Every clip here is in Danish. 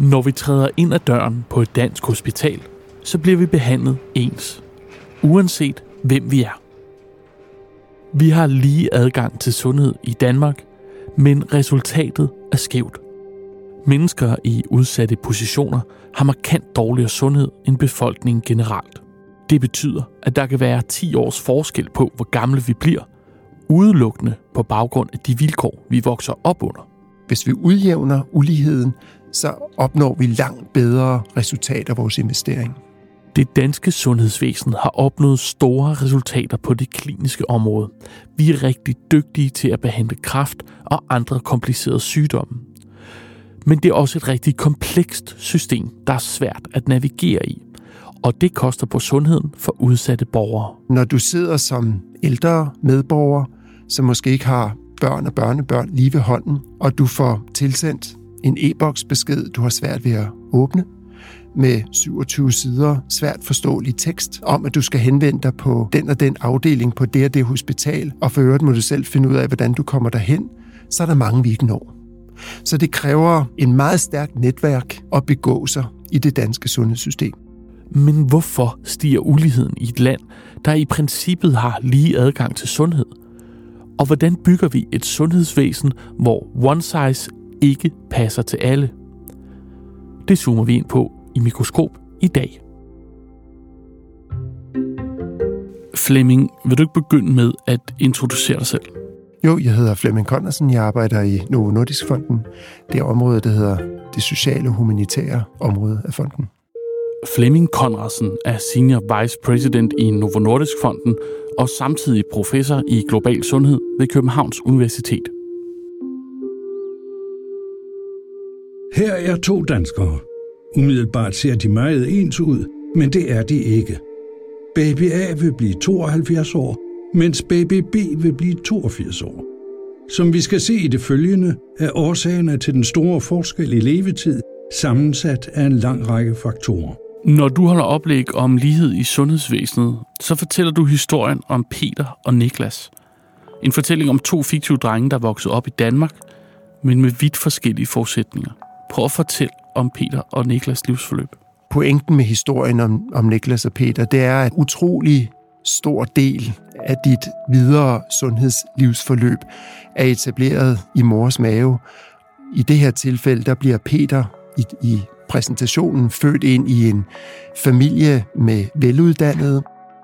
Når vi træder ind ad døren på et dansk hospital, så bliver vi behandlet ens, uanset hvem vi er. Vi har lige adgang til sundhed i Danmark, men resultatet er skævt. Mennesker i udsatte positioner har markant dårligere sundhed end befolkningen generelt. Det betyder, at der kan være 10 års forskel på, hvor gamle vi bliver, udelukkende på baggrund af de vilkår, vi vokser op under. Hvis vi udjævner uligheden, så opnår vi langt bedre resultater af vores investering. Det danske sundhedsvæsen har opnået store resultater på det kliniske område. Vi er rigtig dygtige til at behandle kræft og andre komplicerede sygdomme. Men det er også et rigtig komplekst system, der er svært at navigere i. Og det koster på sundheden for udsatte borgere. Når du sidder som ældre medborger, som måske ikke har børn og børnebørn lige ved hånden, og du får tilsendt en e-boks besked, du har svært ved at åbne, med 27 sider svært forståelig tekst om, at du skal henvende dig på den og den afdeling på det og det hospital, og for øvrigt må du selv finde ud af, hvordan du kommer derhen, så er der mange, vi ikke når. Så det kræver en meget stærkt netværk at begå sig i det danske sundhedssystem. Men hvorfor stiger uligheden i et land, der i princippet har lige adgang til sundhed? Og hvordan bygger vi et sundhedsvæsen, hvor one size ikke passer til alle? Det zoomer vi ind på i mikroskop i dag. Flemming, vil du ikke begynde med at introducere dig selv? Jo, jeg hedder Flemming Connersen. Jeg arbejder i Novo Nordisk Fonden. Det er området, der hedder det sociale humanitære område af fonden. Flemming Conradsen er Senior Vice President i Novo Nordisk Fonden og samtidig professor i global sundhed ved Københavns Universitet. Her er to danskere. Umiddelbart ser de meget ens ud, men det er de ikke. Baby A vil blive 72 år, mens baby B vil blive 82 år. Som vi skal se i det følgende, er årsagerne til den store forskel i levetid sammensat af en lang række faktorer. Når du holder oplæg om lighed i sundhedsvæsenet, så fortæller du historien om Peter og Niklas. En fortælling om to fiktive drenge, der voksede op i Danmark, men med vidt forskellige forudsætninger. Prøv at fortælle om Peter og Niklas livsforløb. Pointen med historien om, om Niklas og Peter, det er, at utrolig stor del af dit videre sundhedslivsforløb er etableret i mors mave. I det her tilfælde, der bliver Peter i, i præsentationen født ind i en familie med veluddannede,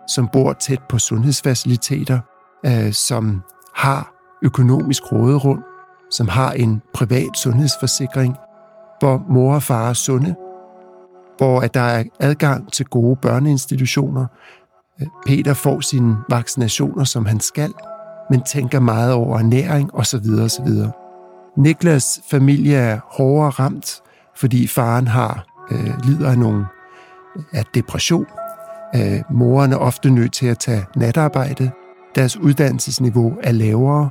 som bor tæt på sundhedsfaciliteter, øh, som har økonomisk råderum, som har en privat sundhedsforsikring, hvor mor og far er sunde, hvor at der er adgang til gode børneinstitutioner. Øh, Peter får sine vaccinationer, som han skal, men tænker meget over ernæring osv. osv. Niklas familie er hårdere ramt, fordi faren har øh, lider af nogle øh, af depression. Øh, moren er ofte nødt til at tage natarbejde. Deres uddannelsesniveau er lavere.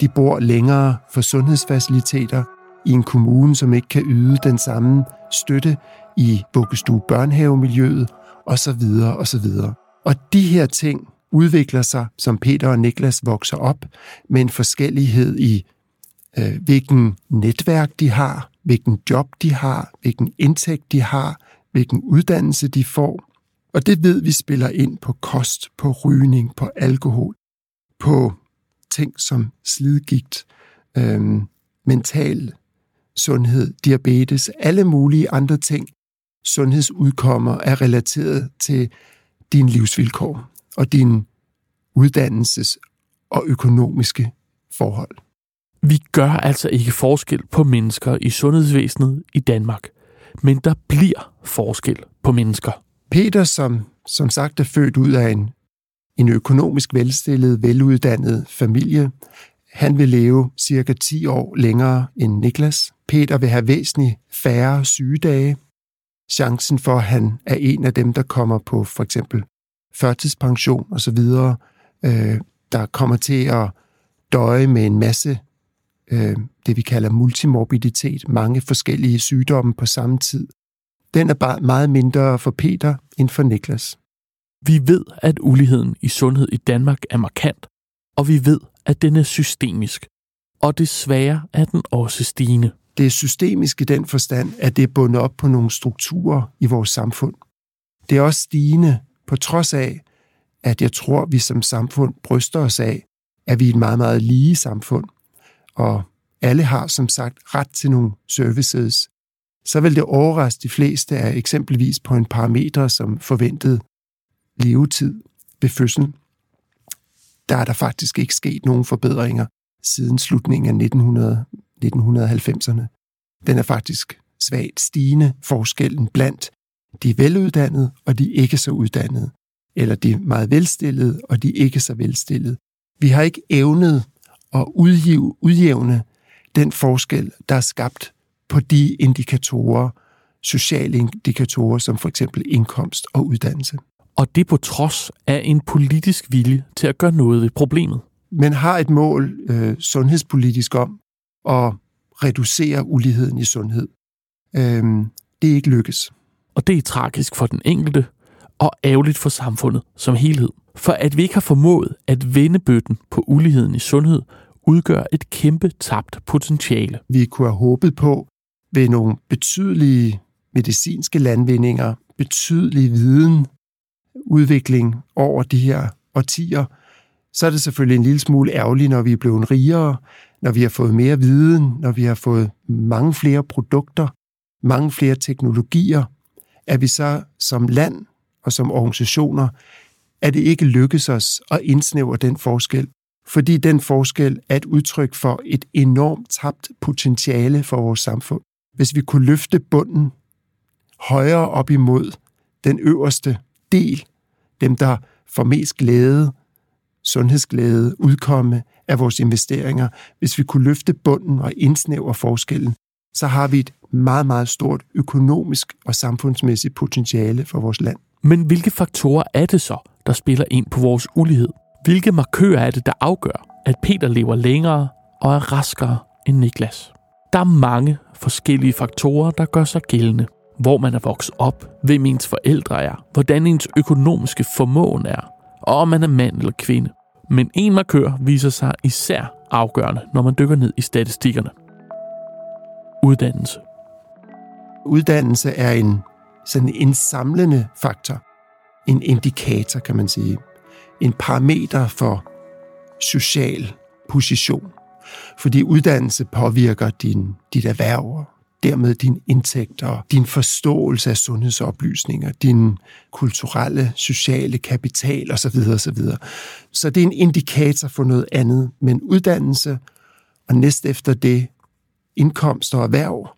De bor længere for sundhedsfaciliteter i en kommune, som ikke kan yde den samme støtte i vuggestue børnehavemiljøet osv. osv. Og de her ting udvikler sig, som Peter og Niklas vokser op, med en forskellighed i, øh, hvilken netværk de har, hvilken job de har, hvilken indtægt de har, hvilken uddannelse de får. Og det ved vi spiller ind på kost, på rygning, på alkohol, på ting som slidgigt, øh, mental sundhed, diabetes, alle mulige andre ting, sundhedsudkommer er relateret til dine livsvilkår og din uddannelses- og økonomiske forhold. Vi gør altså ikke forskel på mennesker i sundhedsvæsenet i Danmark, men der bliver forskel på mennesker. Peter, som som sagt er født ud af en, en økonomisk velstillet, veluddannet familie, han vil leve cirka 10 år længere end Niklas. Peter vil have væsentligt færre sygedage. Chancen for, at han er en af dem, der kommer på for eksempel førtidspension osv., øh, der kommer til at døje med en masse øh, det, vi kalder multimorbiditet, mange forskellige sygdomme på samme tid. Den er bare meget mindre for Peter end for Niklas. Vi ved, at uligheden i sundhed i Danmark er markant, og vi ved, at den er systemisk. Og desværre er den også stigende. Det er systemisk i den forstand, at det er bundet op på nogle strukturer i vores samfund. Det er også stigende, på trods af, at jeg tror, vi som samfund bryster os af, at vi er et meget, meget lige samfund, og alle har som sagt ret til nogle services, så vil det overraske de fleste af eksempelvis på en parameter som forventet levetid ved fødslen. Der er der faktisk ikke sket nogen forbedringer siden slutningen af 1900, 1990'erne. Den er faktisk svagt stigende forskellen blandt de veluddannede og de ikke så uddannede, eller de meget velstillede og de ikke så velstillede. Vi har ikke evnet at udgive, udjævne den forskel, der er skabt på de indikatorer, sociale indikatorer, som for eksempel indkomst og uddannelse. Og det på trods af en politisk vilje til at gøre noget ved problemet. Man har et mål øh, sundhedspolitisk om at reducere uligheden i sundhed. Øhm, det er ikke lykkes. Og det er tragisk for den enkelte og ærgerligt for samfundet som helhed. For at vi ikke har formået at vende bøtten på uligheden i sundhed, udgør et kæmpe tabt potentiale. Vi kunne have håbet på ved nogle betydelige medicinske landvindinger, betydelig viden, udvikling over de her årtier, så er det selvfølgelig en lille smule ærgerligt, når vi er blevet rigere, når vi har fået mere viden, når vi har fået mange flere produkter, mange flere teknologier, at vi så som land og som organisationer, at det ikke lykkes os at indsnævre den forskel, fordi den forskel er et udtryk for et enormt tabt potentiale for vores samfund. Hvis vi kunne løfte bunden højere op imod den øverste del, dem der får mest glæde, sundhedsglæde, udkomme af vores investeringer, hvis vi kunne løfte bunden og indsnævre forskellen, så har vi et meget, meget stort økonomisk og samfundsmæssigt potentiale for vores land. Men hvilke faktorer er det så, der spiller ind på vores ulighed? Hvilke markører er det, der afgør, at Peter lever længere og er raskere end Niklas? Der er mange forskellige faktorer, der gør sig gældende. Hvor man er vokset op, hvem ens forældre er, hvordan ens økonomiske formåen er, og om man er mand eller kvinde. Men en markør viser sig især afgørende, når man dykker ned i statistikkerne. Uddannelse. Uddannelse er en sådan en samlende faktor, en indikator, kan man sige, en parameter for social position. Fordi uddannelse påvirker din, dit erhverv, dermed din indtægt og din forståelse af sundhedsoplysninger, din kulturelle, sociale kapital osv. osv. Så det er en indikator for noget andet. Men uddannelse og næst efter det indkomst og erhverv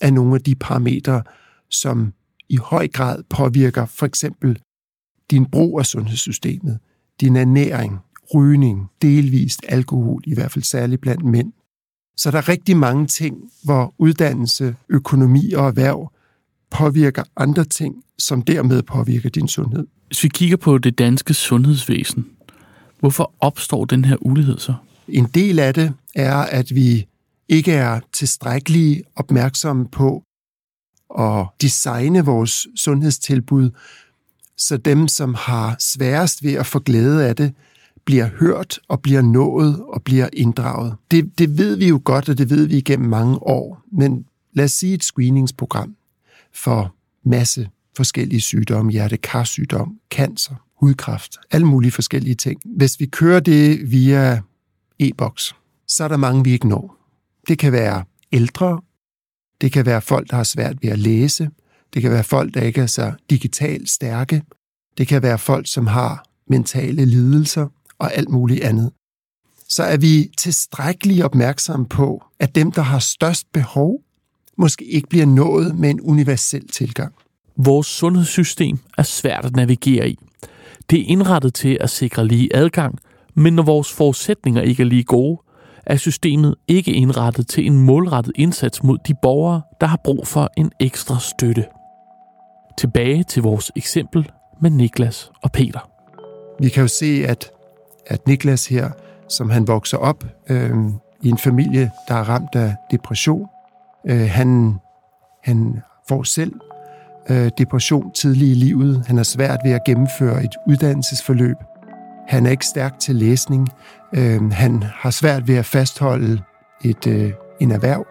er nogle af de parametre, som i høj grad påvirker for eksempel din brug af sundhedssystemet, din ernæring, rygning, delvist alkohol, i hvert fald særligt blandt mænd. Så der er rigtig mange ting, hvor uddannelse, økonomi og erhverv påvirker andre ting, som dermed påvirker din sundhed. Hvis vi kigger på det danske sundhedsvæsen, hvorfor opstår den her ulighed så? En del af det er, at vi ikke er tilstrækkeligt opmærksomme på at designe vores sundhedstilbud, så dem, som har sværest ved at få glæde af det, bliver hørt og bliver nået og bliver inddraget. Det, det ved vi jo godt, og det ved vi igennem mange år. Men lad os sige et screeningsprogram for masse forskellige sygdomme, hjertekarsygdom, cancer, hudkræft, alle mulige forskellige ting. Hvis vi kører det via e-boks, så er der mange, vi ikke når. Det kan være ældre, det kan være folk, der har svært ved at læse, det kan være folk, der ikke er så digitalt stærke, det kan være folk, som har mentale lidelser og alt muligt andet. Så er vi tilstrækkeligt opmærksomme på, at dem, der har størst behov, måske ikke bliver nået med en universel tilgang. Vores sundhedssystem er svært at navigere i. Det er indrettet til at sikre lige adgang, men når vores forudsætninger ikke er lige gode, er systemet ikke indrettet til en målrettet indsats mod de borgere, der har brug for en ekstra støtte. Tilbage til vores eksempel med Niklas og Peter. Vi kan jo se, at, at Niklas her, som han vokser op øh, i en familie, der er ramt af depression, øh, han, han får selv øh, depression tidlig i livet. Han har svært ved at gennemføre et uddannelsesforløb. Han er ikke stærk til læsning. Øh, han har svært ved at fastholde et, øh, en erhverv.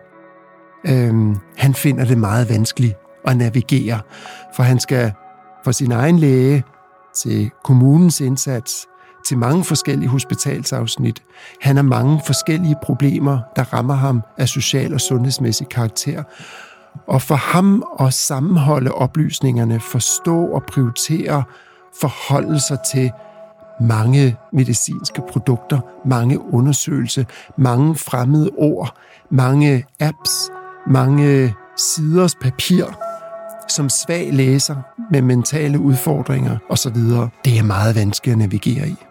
Øh, han finder det meget vanskeligt at navigere, for han skal for sin egen læge til kommunens indsats, til mange forskellige hospitalsafsnit. Han har mange forskellige problemer, der rammer ham af social og sundhedsmæssig karakter. Og for ham at sammenholde oplysningerne, forstå og prioritere, forholde sig til mange medicinske produkter, mange undersøgelser, mange fremmede ord, mange apps, mange siders papir, som svag læser med mentale udfordringer osv. Det er meget vanskeligt at navigere i.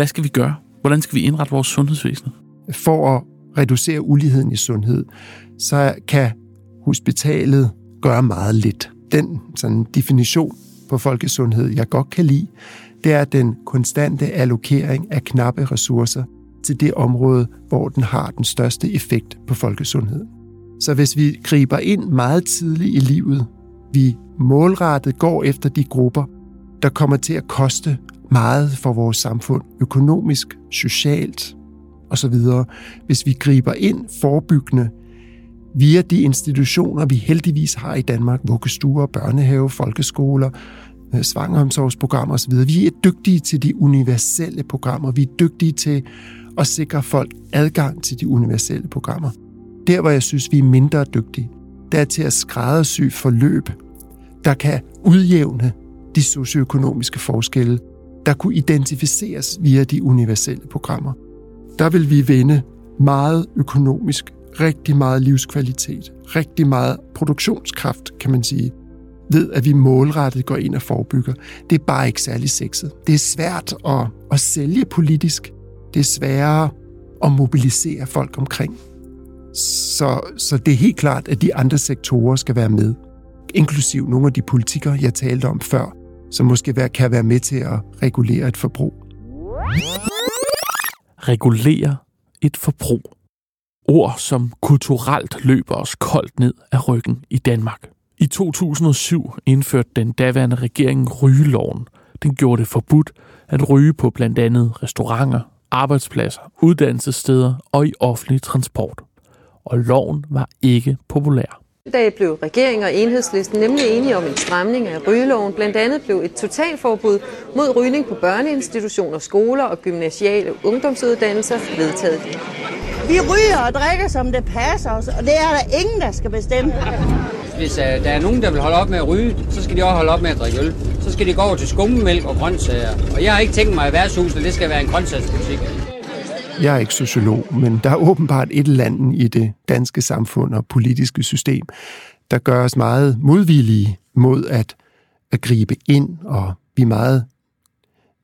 Hvad skal vi gøre? Hvordan skal vi indrette vores sundhedsvæsen? For at reducere uligheden i sundhed, så kan hospitalet gøre meget lidt. Den sådan, definition på folkesundhed, jeg godt kan lide, det er den konstante allokering af knappe ressourcer til det område, hvor den har den største effekt på folkesundheden. Så hvis vi griber ind meget tidligt i livet, vi målrettet går efter de grupper, der kommer til at koste meget for vores samfund, økonomisk, socialt osv. Hvis vi griber ind forebyggende via de institutioner, vi heldigvis har i Danmark, vuggestuer, børnehave, folkeskoler, øh, svangeromsorgsprogrammer osv. Vi er dygtige til de universelle programmer. Vi er dygtige til at sikre folk adgang til de universelle programmer. Der, hvor jeg synes, vi er mindre dygtige, det er til at skræddersy forløb, der kan udjævne de socioøkonomiske forskelle, der kunne identificeres via de universelle programmer. Der vil vi vinde meget økonomisk, rigtig meget livskvalitet, rigtig meget produktionskraft, kan man sige, ved at vi målrettet går ind og forebygger. Det er bare ikke særlig sexet. Det er svært at, at sælge politisk. Det er sværere at mobilisere folk omkring. Så, så det er helt klart, at de andre sektorer skal være med. Inklusiv nogle af de politikere, jeg talte om før, som måske kan være med til at regulere et forbrug. Regulere et forbrug. Ord, som kulturelt løber os koldt ned af ryggen i Danmark. I 2007 indførte den daværende regering rygeloven. Den gjorde det forbudt at ryge på blandt andet restauranter, arbejdspladser, uddannelsessteder og i offentlig transport. Og loven var ikke populær. I dag blev regeringen og enhedslisten nemlig enige om en stramning af rygeloven. Blandt andet blev et totalforbud mod rygning på børneinstitutioner, skoler og gymnasiale ungdomsuddannelser vedtaget. Vi ryger og drikker, som det passer os, og det er der ingen, der skal bestemme. Hvis uh, der er nogen, der vil holde op med at ryge, så skal de også holde op med at drikke øl. Så skal de gå over til skummemælk og grøntsager. Og jeg har ikke tænkt mig, at værtshuset det skal være en grøntsagsbutik. Jeg er ikke sociolog, men der er åbenbart et eller andet i det danske samfund og politiske system, der gør os meget modvillige mod at, at gribe ind, og vi er meget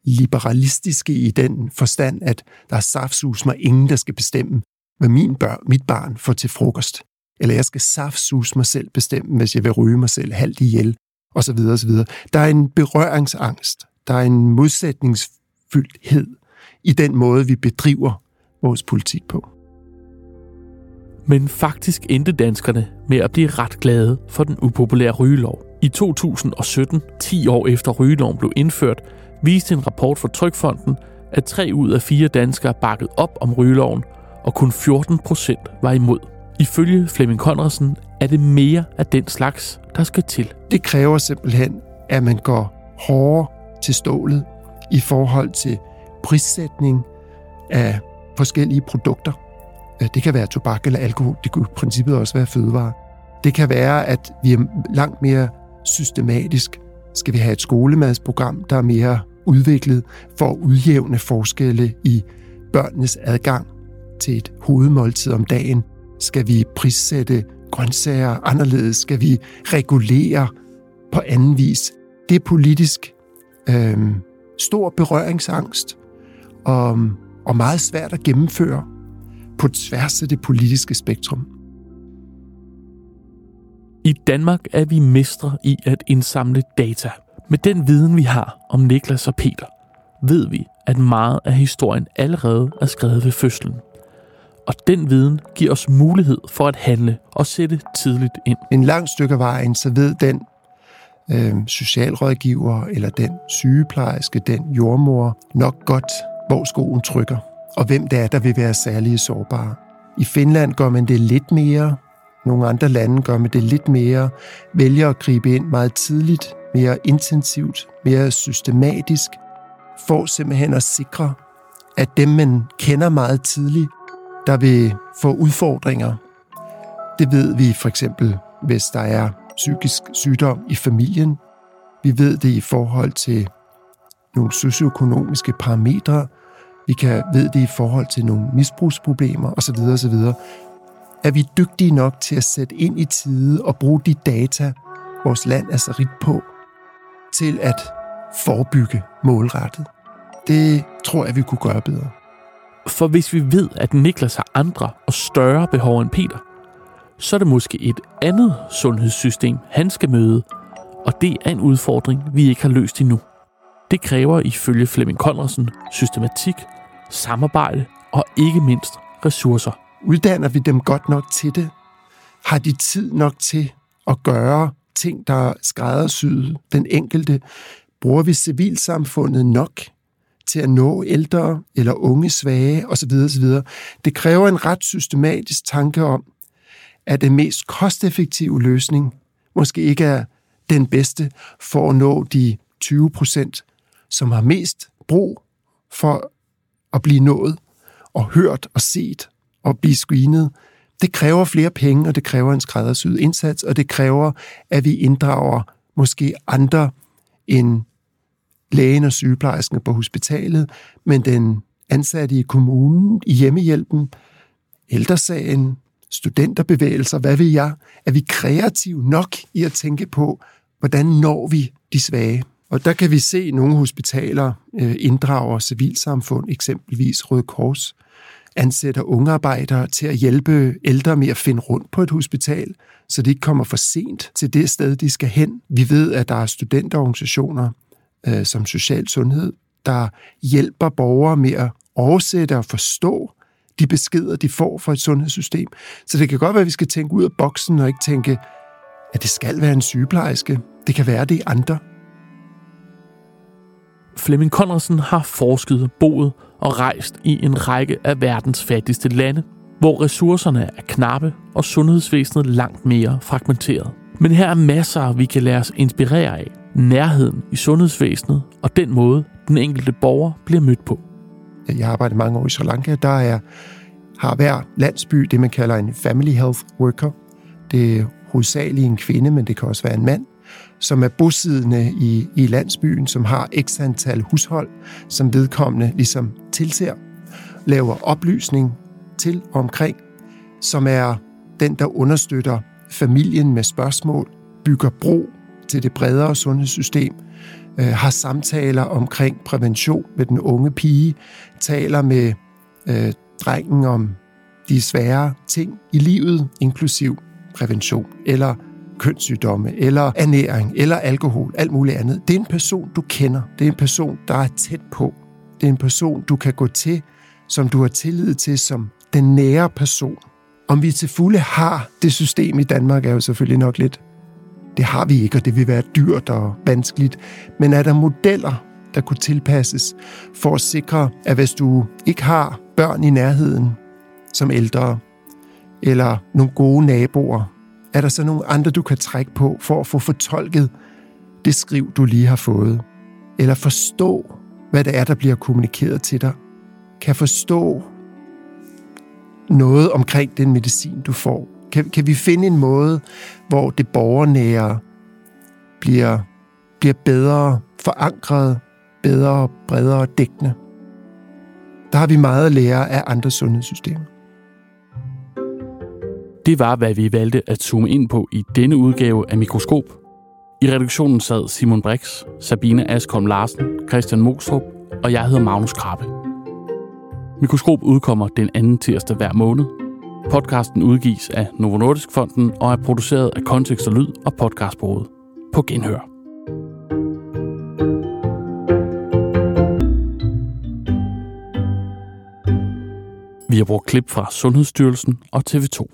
liberalistiske i den forstand, at der er saftsus mig ingen, der skal bestemme, hvad min børn, mit barn får til frokost. Eller jeg skal saftsus mig selv bestemme, hvis jeg vil ryge mig selv halvt ihjel, og så videre, og så videre. Der er en berøringsangst, der er en modsætningsfyldthed i den måde, vi bedriver vores politik på. Men faktisk endte danskerne med at blive ret glade for den upopulære rygelov. I 2017, 10 år efter rygeloven blev indført, viste en rapport fra Trykfonden, at 3 ud af 4 danskere bakkede op om rygeloven, og kun 14 procent var imod. Ifølge Flemming Conradsen er det mere af den slags, der skal til. Det kræver simpelthen, at man går hårdere til stålet i forhold til prissætning af forskellige produkter. Øh, det kan være tobak eller alkohol. Det kunne i princippet også være fødevare. Det kan være, at vi er langt mere systematisk. Skal vi have et skolemadsprogram, der er mere udviklet for at udjævne forskelle i børnenes adgang til et hovedmåltid om dagen? Skal vi prissætte grøntsager anderledes? Skal vi regulere på anden vis? Det er politisk øh, stor berøringsangst og og meget svært at gennemføre på tværs af det politiske spektrum. I Danmark er vi mestre i at indsamle data. Med den viden, vi har om Niklas og Peter, ved vi, at meget af historien allerede er skrevet ved fødslen. Og den viden giver os mulighed for at handle og sætte tidligt ind. En lang stykke af vejen, så ved den øh, socialrådgiver eller den sygeplejerske, den jordmor, nok godt, hvor skoen trykker, og hvem det er, der vil være særlige sårbare. I Finland gør man det lidt mere, nogle andre lande gør man det lidt mere, vælger at gribe ind meget tidligt, mere intensivt, mere systematisk, for simpelthen at sikre, at dem, man kender meget tidligt, der vil få udfordringer. Det ved vi for eksempel, hvis der er psykisk sygdom i familien. Vi ved det i forhold til nogle socioøkonomiske parametre. Vi kan ved det i forhold til nogle misbrugsproblemer osv. osv. Er vi dygtige nok til at sætte ind i tide og bruge de data, vores land er så rigt på, til at forebygge målrettet? Det tror jeg, vi kunne gøre bedre. For hvis vi ved, at Niklas har andre og større behov end Peter, så er det måske et andet sundhedssystem, han skal møde, og det er en udfordring, vi ikke har løst endnu. Det kræver ifølge Flemming Conradsen systematik, samarbejde og ikke mindst ressourcer. Uddanner vi dem godt nok til det? Har de tid nok til at gøre ting, der skræddersyde den enkelte? Bruger vi civilsamfundet nok til at nå ældre eller unge svage osv. osv. Det kræver en ret systematisk tanke om, at den mest kosteffektive løsning måske ikke er den bedste for at nå de 20 procent, som har mest brug for at blive nået og hørt og set og blive screenet. Det kræver flere penge, og det kræver en skræddersyet indsats, og det kræver, at vi inddrager måske andre end lægen og sygeplejersken på hospitalet, men den ansatte i kommunen, i hjemmehjælpen, ældresagen, studenterbevægelser, hvad vil jeg? Er vi kreative nok i at tænke på, hvordan når vi de svage? Og der kan vi se, at nogle hospitaler øh, inddrager civilsamfund, eksempelvis Røde Kors, ansætter unge arbejdere til at hjælpe ældre med at finde rundt på et hospital, så de ikke kommer for sent til det sted, de skal hen. Vi ved, at der er studenterorganisationer øh, som Social Sundhed, der hjælper borgere med at oversætte og forstå de beskeder, de får fra et sundhedssystem. Så det kan godt være, at vi skal tænke ud af boksen og ikke tænke, at det skal være en sygeplejerske. Det kan være det andre. Flemming Conradsen har forsket, boet og rejst i en række af verdens fattigste lande, hvor ressourcerne er knappe og sundhedsvæsenet langt mere fragmenteret. Men her er masser, vi kan lade os inspirere af. Nærheden i sundhedsvæsenet og den måde, den enkelte borger bliver mødt på. Jeg har arbejdet mange år i Sri Lanka. Der er, har hver landsby det, man kalder en family health worker. Det er hovedsageligt en kvinde, men det kan også være en mand, som er bosiddende i, i landsbyen, som har x antal hushold, som vedkommende ligesom tilser, laver oplysning til omkring, som er den, der understøtter familien med spørgsmål, bygger bro til det bredere sundhedssystem, øh, har samtaler omkring prævention med den unge pige, taler med øh, drengen om de svære ting i livet, inklusiv prævention, eller kønssygdomme, eller ernæring, eller alkohol, alt muligt andet. Det er en person, du kender. Det er en person, der er tæt på. Det er en person, du kan gå til, som du har tillid til, som den nære person. Om vi til fulde har det system i Danmark, er jo selvfølgelig nok lidt det har vi ikke, og det vil være dyrt og vanskeligt. Men er der modeller, der kunne tilpasses for at sikre, at hvis du ikke har børn i nærheden som ældre, eller nogle gode naboer, er der så nogle andre, du kan trække på for at få fortolket det skriv, du lige har fået? Eller forstå, hvad det er, der bliver kommunikeret til dig? Kan forstå noget omkring den medicin, du får? Kan, kan vi finde en måde, hvor det borgernære bliver, bliver bedre forankret, bedre, bredere dækkende? Der har vi meget at lære af andre sundhedssystemer. Det var, hvad vi valgte at zoome ind på i denne udgave af Mikroskop. I redaktionen sad Simon Brix, Sabine Askholm Larsen, Christian Mostrup og jeg hedder Magnus Krabbe. Mikroskop udkommer den anden tirsdag hver måned, Podcasten udgives af Novo Nordisk Fonden og er produceret af Kontekst og Lyd og Podcastbureauet. På genhør. Vi har brugt klip fra Sundhedsstyrelsen og TV2.